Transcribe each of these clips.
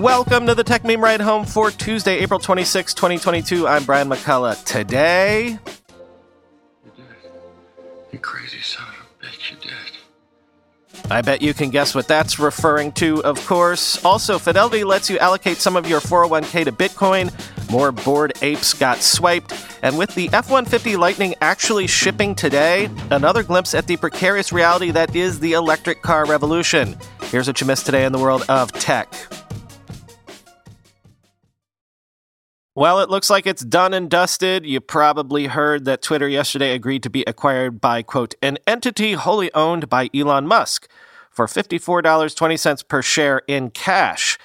Welcome to the Techmeme Ride Home for Tuesday, April 26, 2022. I'm Brian McCullough. Today. You did. You crazy son of a bitch, you did. I bet you can guess what that's referring to, of course. Also, Fidelity lets you allocate some of your 401k to Bitcoin. More bored apes got swiped. And with the F 150 Lightning actually shipping today, another glimpse at the precarious reality that is the electric car revolution. Here's what you missed today in the world of tech. Well, it looks like it's done and dusted. You probably heard that Twitter yesterday agreed to be acquired by, quote, an entity wholly owned by Elon Musk for $54.20 per share in cash.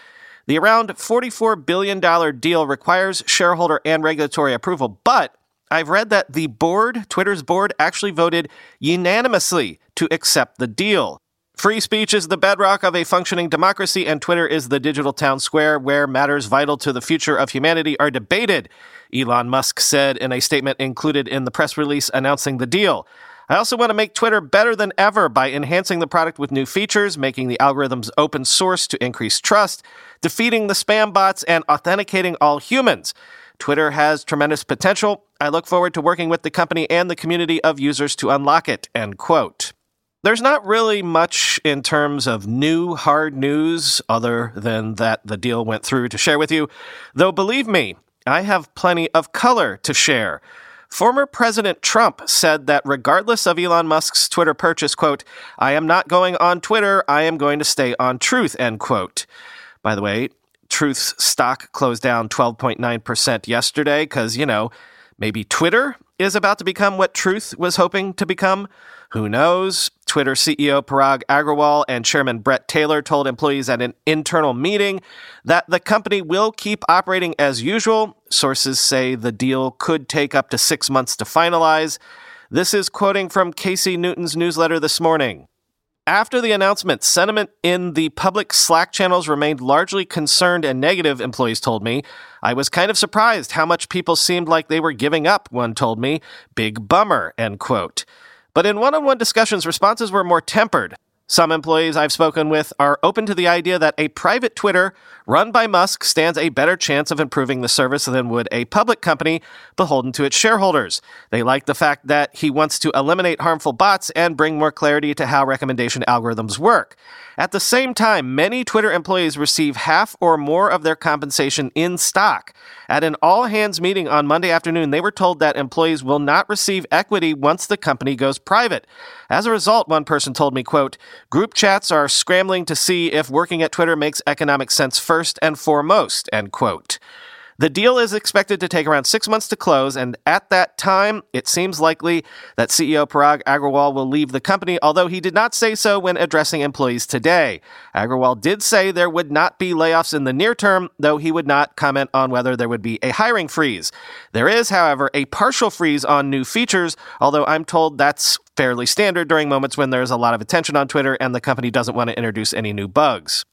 The around $44 billion deal requires shareholder and regulatory approval, but I've read that the board, Twitter's board, actually voted unanimously to accept the deal. Free speech is the bedrock of a functioning democracy, and Twitter is the digital town square where matters vital to the future of humanity are debated, Elon Musk said in a statement included in the press release announcing the deal. I also want to make Twitter better than ever by enhancing the product with new features, making the algorithms open source to increase trust, defeating the spam bots, and authenticating all humans. Twitter has tremendous potential. I look forward to working with the company and the community of users to unlock it. End quote. There's not really much in terms of new hard news other than that the deal went through to share with you. Though believe me, I have plenty of color to share. Former President Trump said that regardless of Elon Musk's Twitter purchase, quote, I am not going on Twitter, I am going to stay on Truth, end quote. By the way, Truth's stock closed down 12.9% yesterday because, you know, maybe Twitter is about to become what Truth was hoping to become. Who knows? Twitter CEO Parag Agrawal and Chairman Bret Taylor told employees at an internal meeting that the company will keep operating as usual. Sources say the deal could take up to six months to finalize. This is quoting from Casey Newton's newsletter this morning. After the announcement, sentiment in the public Slack channels remained largely concerned and negative, employees told me. I was kind of surprised how much people seemed like they were giving up, one told me. Big bummer, end quote. But in one on one discussions, responses were more tempered. Some employees I've spoken with are open to the idea that a private Twitter run by Musk stands a better chance of improving the service than would a public company beholden to its shareholders. They like the fact that he wants to eliminate harmful bots and bring more clarity to how recommendation algorithms work. At the same time, many Twitter employees receive half or more of their compensation in stock. At an all hands meeting on Monday afternoon, they were told that employees will not receive equity once the company goes private. As a result, one person told me, quote, group chats are scrambling to see if working at Twitter makes economic sense first and foremost, end quote. The deal is expected to take around six months to close, and at that time, it seems likely that CEO Parag Agrawal will leave the company, although he did not say so when addressing employees today. Agrawal did say there would not be layoffs in the near term, though he would not comment on whether there would be a hiring freeze. There is, however, a partial freeze on new features, although I'm told that's fairly standard during moments when there's a lot of attention on Twitter and the company doesn't want to introduce any new bugs.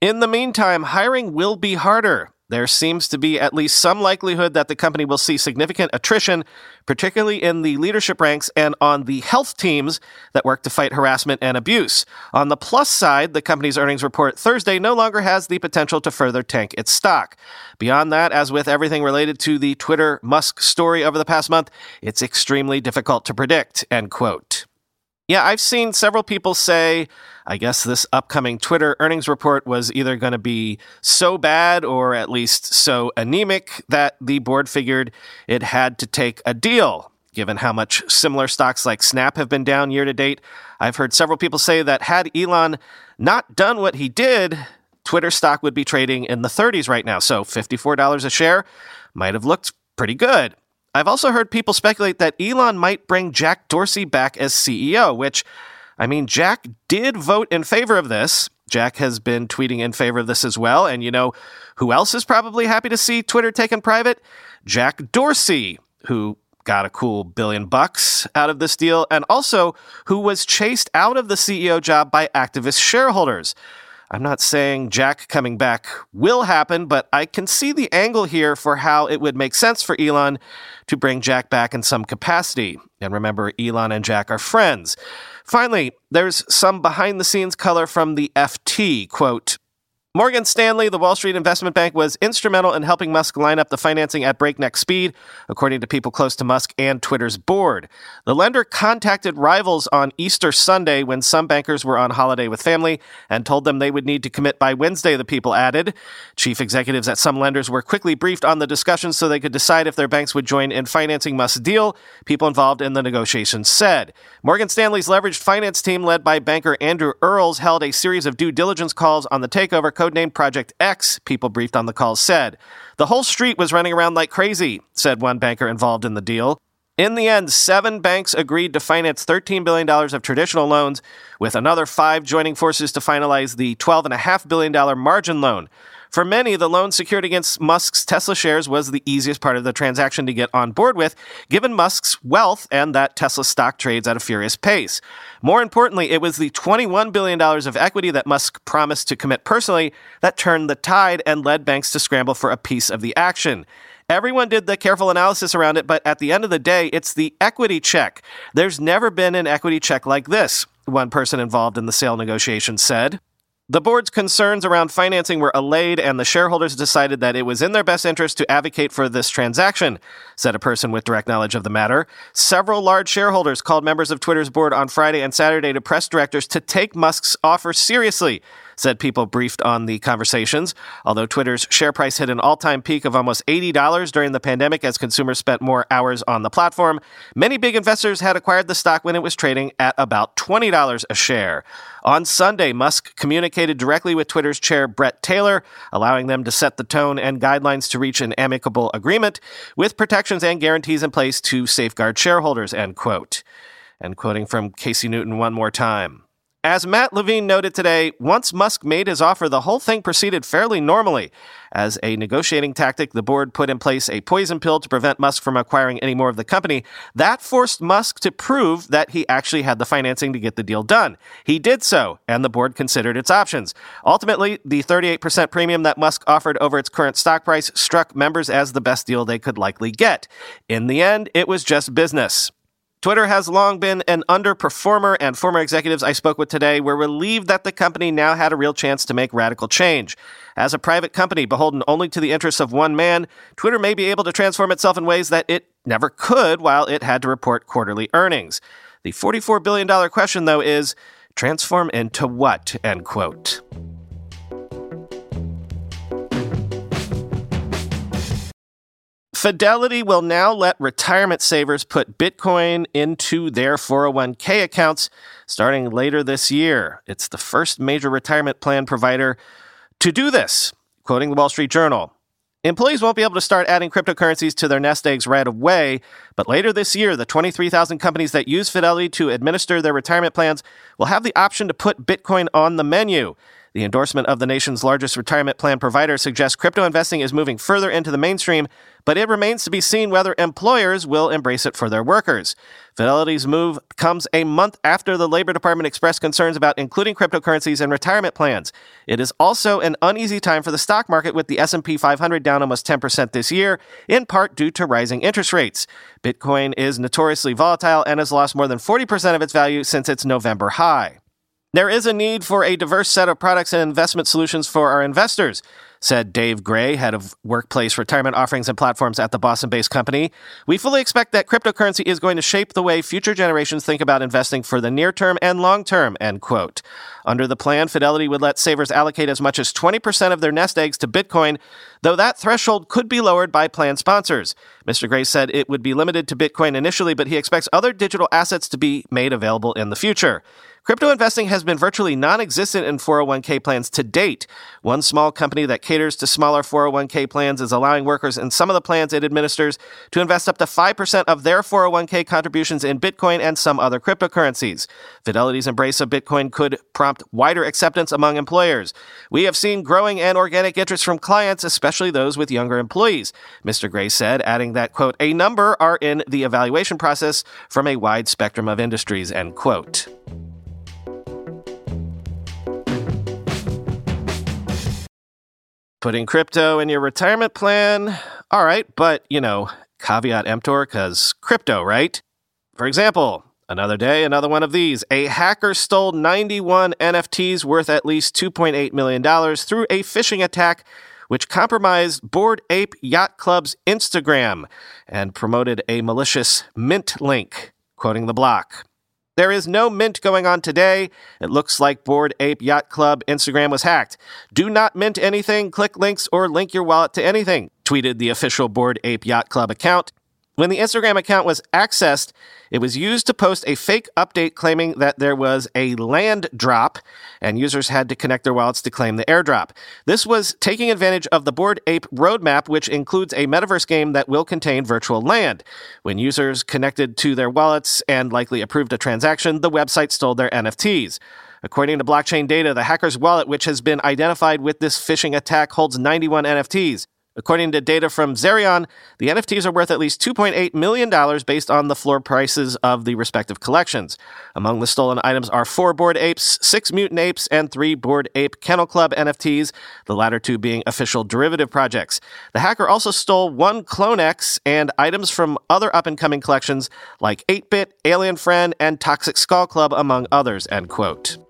In the meantime, hiring will be harder. There seems to be at least some likelihood that the company will see significant attrition, particularly in the leadership ranks and on the health teams that work to fight harassment and abuse. On the plus side, the company's earnings report Thursday no longer has the potential to further tank its stock. Beyond that, as with everything related to the Twitter Musk story over the past month, it's extremely difficult to predict, end quote. Yeah, I've seen several people say, I guess this upcoming Twitter earnings report was either going to be so bad or at least so anemic that the board figured it had to take a deal. Given how much similar stocks like Snap have been down year to date, I've heard several people say that had Elon not done what he did, Twitter stock would be trading in the 30s right now. So $54 a share might have looked pretty good. I've also heard people speculate that Elon might bring Jack Dorsey back as CEO, which, I mean, Jack did vote in favor of this. Jack has been tweeting in favor of this as well. And you know who else is probably happy to see Twitter taken private? Jack Dorsey, who got a cool billion bucks out of this deal, and also who was chased out of the CEO job by activist shareholders. I'm not saying Jack coming back will happen, but I can see the angle here for how it would make sense for Elon to bring Jack back in some capacity. And remember, Elon and Jack are friends. Finally, there's some behind the scenes color from the FT. Quote, Morgan Stanley, the Wall Street investment bank, was instrumental in helping Musk line up the financing at breakneck speed, according to people close to Musk and Twitter's board. The lender contacted rivals on Easter Sunday when some bankers were on holiday with family and told them they would need to commit by Wednesday, the people added. Chief executives at some lenders were quickly briefed on the discussions so they could decide if their banks would join in financing Musk's deal, people involved in the negotiations said. Morgan Stanley's leveraged finance team, led by banker Andrew Earls, held a series of due diligence calls on the takeover codenamed Project X, people briefed on the call said. The whole street was running around like crazy, said one banker involved in the deal. In the end, seven banks agreed to finance $13 billion of traditional loans, with another five joining forces to finalize the $12.5 billion margin loan. For many, the loan secured against Musk's Tesla shares was the easiest part of the transaction to get on board with, given Musk's wealth and that Tesla stock trades at a furious pace. More importantly, it was the $21 billion of equity that Musk promised to commit personally that turned the tide and led banks to scramble for a piece of the action. Everyone did the careful analysis around it, but at the end of the day, it's the equity check. There's never been an equity check like this, one person involved in the sale negotiations said. The board's concerns around financing were allayed, and the shareholders decided that it was in their best interest to advocate for this transaction, said a person with direct knowledge of the matter. Several large shareholders called members of Twitter's board on Friday and Saturday to press directors to take Musk's offer seriously said people briefed on the conversations. Although Twitter's share price hit an all time peak of almost $80 during the pandemic as consumers spent more hours on the platform, many big investors had acquired the stock when it was trading at about $20 a share. On Sunday, Musk communicated directly with Twitter's chair, Bret Taylor, allowing them to set the tone and guidelines to reach an amicable agreement with protections and guarantees in place to safeguard shareholders, end quote. And quoting from Casey Newton one more time. As Matt Levine noted today, once Musk made his offer, the whole thing proceeded fairly normally. As a negotiating tactic, the board put in place a poison pill to prevent Musk from acquiring any more of the company. That forced Musk to prove that he actually had the financing to get the deal done. He did so, and the board considered its options. Ultimately, the 38% premium that Musk offered over its current stock price struck members as the best deal they could likely get. In the end, it was just business. Twitter has long been an underperformer, and former executives I spoke with today were relieved that the company now had a real chance to make radical change. As a private company beholden only to the interests of one man, Twitter may be able to transform itself in ways that it never could while it had to report quarterly earnings. The $44 billion question, though, is transform into what? End quote. Fidelity will now let retirement savers put Bitcoin into their 401k accounts starting later this year. It's the first major retirement plan provider to do this, quoting the Wall Street Journal. Employees won't be able to start adding cryptocurrencies to their nest eggs right away, but later this year, the 23,000 companies that use Fidelity to administer their retirement plans will have the option to put Bitcoin on the menu. The endorsement of the nation's largest retirement plan provider suggests crypto investing is moving further into the mainstream, but it remains to be seen whether employers will embrace it for their workers. Fidelity's move comes a month after the Labor Department expressed concerns about including cryptocurrencies in retirement plans. It is also an uneasy time for the stock market with the S&P 500 down almost 10% this year, in part due to rising interest rates. Bitcoin is notoriously volatile and has lost more than 40% of its value since its November high. There is a need for a diverse set of products and investment solutions for our investors said Dave Gray, head of workplace retirement offerings and platforms at the Boston based company. We fully expect that cryptocurrency is going to shape the way future generations think about investing for the near term and long term, end quote. Under the plan, Fidelity would let savers allocate as much as 20% of their nest eggs to Bitcoin, though that threshold could be lowered by plan sponsors. Mr. Gray said it would be limited to Bitcoin initially, but he expects other digital assets to be made available in the future. Crypto investing has been virtually non existent in 401k plans to date. One small company that caters to smaller 401k plans is allowing workers in some of the plans it administers to invest up to 5% of their 401k contributions in Bitcoin and some other cryptocurrencies. Fidelity's embrace of Bitcoin could prompt wider acceptance among employers. We have seen growing and organic interest from clients, especially those with younger employees, Mr. Gray said, adding that, quote, a number are in the evaluation process from a wide spectrum of industries, end quote. Putting crypto in your retirement plan? All right, but, you know, caveat emptor, because crypto, right? For example, Another day, another one of these. A hacker stole 91 NFTs worth at least $2.8 million through a phishing attack which compromised Bored Ape Yacht Club's Instagram and promoted a malicious mint link, quoting the block. There is no mint going on today. It looks like Bored Ape Yacht Club Instagram was hacked. Do not mint anything, click links, or link your wallet to anything, tweeted the official Bored Ape Yacht Club account. When the Instagram account was accessed, it was used to post a fake update claiming that there was a land drop and users had to connect their wallets to claim the airdrop. This was taking advantage of the Bored Ape roadmap, which includes a metaverse game that will contain virtual land. When users connected to their wallets and likely approved a transaction, the website stole their NFTs. According to blockchain data, the hacker's wallet, which has been identified with this phishing attack, holds 91 NFTs. According to data from Zerion, the NFTs are worth at least $2.8 million based on the floor prices of the respective collections. Among the stolen items are four Bored Apes, six Mutant Apes, and three Bored Ape Kennel Club NFTs, the latter two being official derivative projects. The hacker also stole one CloneX and items from other up and coming collections like 8 Bit, Alien Friend, and Toxic Skull Club, among others. End quote.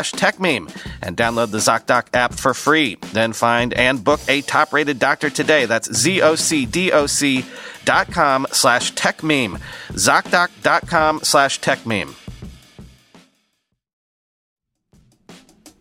TechMeme and download the ZocDoc app for free. Then find and book a top rated doctor today. That's Z-O-C-D-O-C dot com slash TechMeme. ZocDoc.com slash TechMeme.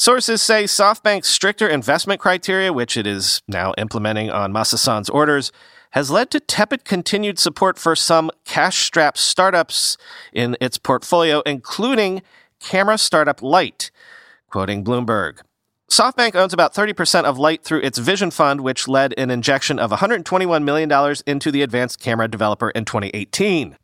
Sources say SoftBank's stricter investment criteria, which it is now implementing on Masa Son's orders, has led to tepid continued support for some cash strapped startups in its portfolio, including Camera Startup Light. Quoting Bloomberg. SoftBank owns about 30% of Light through its Vision Fund, which led an injection of $121 million into the advanced camera developer in 2018.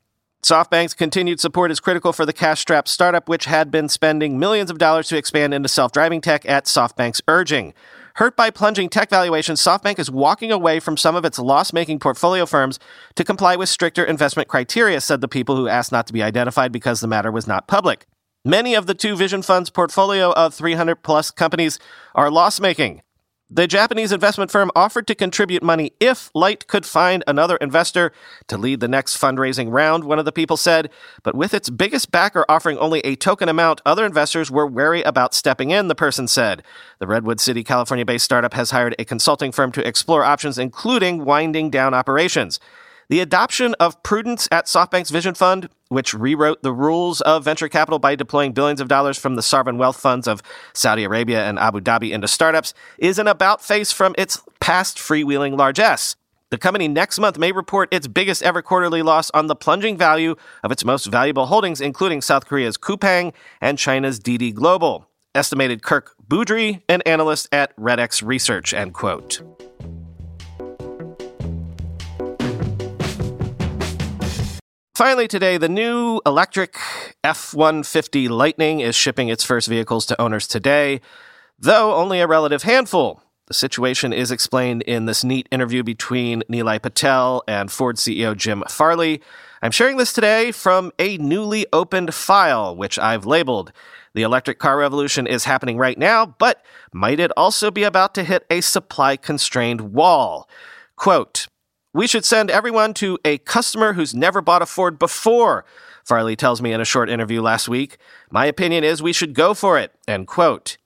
SoftBank's continued support is critical for the cash strapped startup, which had been spending millions of dollars to expand into self driving tech at SoftBank's urging. Hurt by plunging tech valuations, SoftBank is walking away from some of its loss making portfolio firms to comply with stricter investment criteria, said the people who asked not to be identified because the matter was not public. Many of the two Vision Fund's portfolio of 300 plus companies are loss making. The Japanese investment firm offered to contribute money if Light could find another investor to lead the next fundraising round, one of the people said. But with its biggest backer offering only a token amount, other investors were wary about stepping in, the person said. The Redwood City, California based startup has hired a consulting firm to explore options, including winding down operations. The adoption of prudence at SoftBank's Vision Fund, which rewrote the rules of venture capital by deploying billions of dollars from the sovereign wealth funds of Saudi Arabia and Abu Dhabi into startups, is an about face from its past freewheeling largesse. The company next month may report its biggest ever quarterly loss on the plunging value of its most valuable holdings, including South Korea's Coupang and China's Didi Global. Estimated Kirk Boodry, an analyst at Redex Research, end quote. Finally, today, the new electric F 150 Lightning is shipping its first vehicles to owners today, though only a relative handful. The situation is explained in this neat interview between Nilay Patel and Ford CEO Jim Farley. I'm sharing this today from a newly opened file, which I've labeled. The electric car revolution is happening right now, but might it also be about to hit a supply constrained wall? Quote, we should send everyone to a customer who's never bought a Ford before, Farley tells me in a short interview last week. My opinion is we should go for it. End quote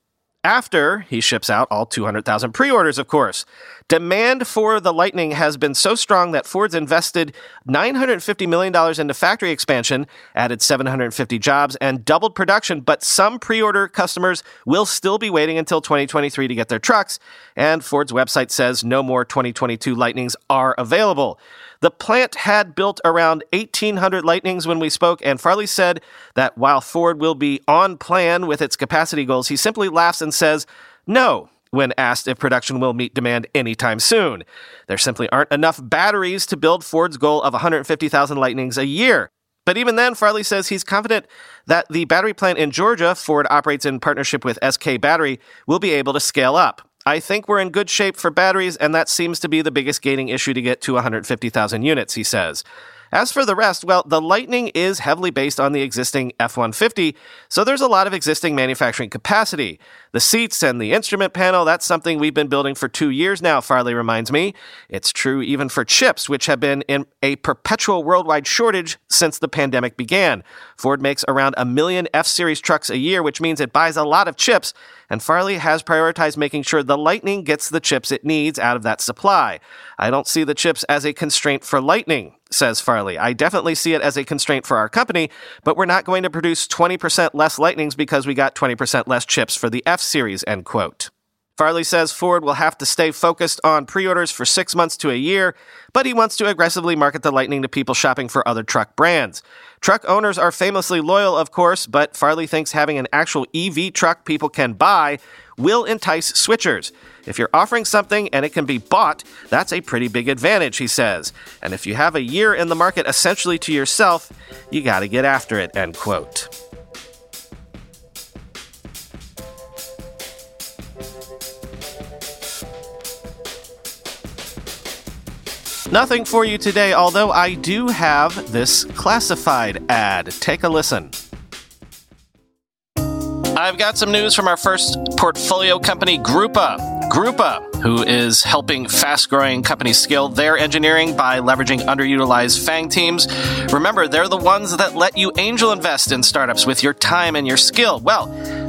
after he ships out all 200,000 pre orders, of course. Demand for the Lightning has been so strong that Ford's invested $950 million into factory expansion, added 750 jobs, and doubled production. But some pre order customers will still be waiting until 2023 to get their trucks. And Ford's website says no more 2022 Lightnings are available. The plant had built around 1,800 Lightnings when we spoke, and Farley said that while Ford will be on plan with its capacity goals, he simply laughs and says, no, when asked if production will meet demand anytime soon. There simply aren't enough batteries to build Ford's goal of 150,000 Lightnings a year. But even then, Farley says he's confident that the battery plant in Georgia, Ford operates in partnership with SK Battery, will be able to scale up. I think we're in good shape for batteries, and that seems to be the biggest gating issue to get to 150,000 units, he says. As for the rest, well, the Lightning is heavily based on the existing F 150, so there's a lot of existing manufacturing capacity. The seats and the instrument panel, that's something we've been building for two years now, Farley reminds me. It's true even for chips, which have been in a perpetual worldwide shortage since the pandemic began. Ford makes around a million F Series trucks a year, which means it buys a lot of chips, and Farley has prioritized making sure the Lightning gets the chips it needs out of that supply. I don't see the chips as a constraint for Lightning says Farley. I definitely see it as a constraint for our company, but we're not going to produce 20% less Lightnings because we got 20% less chips for the F series, end quote. Farley says Ford will have to stay focused on pre orders for six months to a year, but he wants to aggressively market the Lightning to people shopping for other truck brands. Truck owners are famously loyal, of course, but Farley thinks having an actual EV truck people can buy will entice switchers. If you're offering something and it can be bought, that's a pretty big advantage, he says. And if you have a year in the market essentially to yourself, you gotta get after it, end quote. Nothing for you today, although I do have this classified ad. Take a listen. I've got some news from our first portfolio company, Grupa. Grupa, who is helping fast growing companies scale their engineering by leveraging underutilized FANG teams. Remember, they're the ones that let you angel invest in startups with your time and your skill. Well,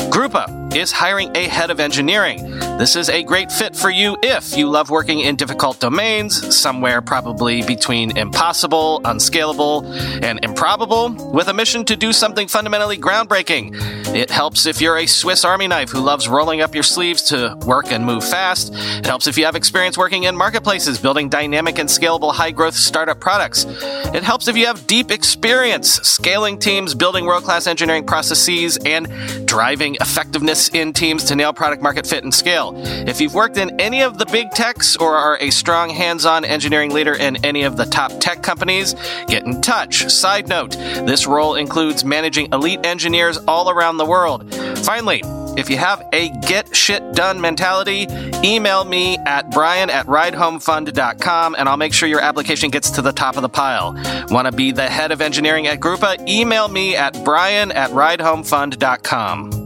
Grupa is hiring a head of engineering. This is a great fit for you if you love working in difficult domains, somewhere probably between impossible, unscalable, and improbable, with a mission to do something fundamentally groundbreaking. It helps if you're a Swiss Army knife who loves rolling up your sleeves to work and move fast. It helps if you have experience working in marketplaces, building dynamic and scalable high growth startup products. It helps if you have deep experience scaling teams, building world class engineering processes, and driving effectiveness in teams to nail product market fit and scale. If you've worked in any of the big techs or are a strong hands on engineering leader in any of the top tech companies, get in touch. Side note this role includes managing elite engineers all around the world. Finally, if you have a get shit done mentality, email me at brian at ridehomefund.com and I'll make sure your application gets to the top of the pile. Want to be the head of engineering at Grupa? Email me at brian at ridehomefund.com.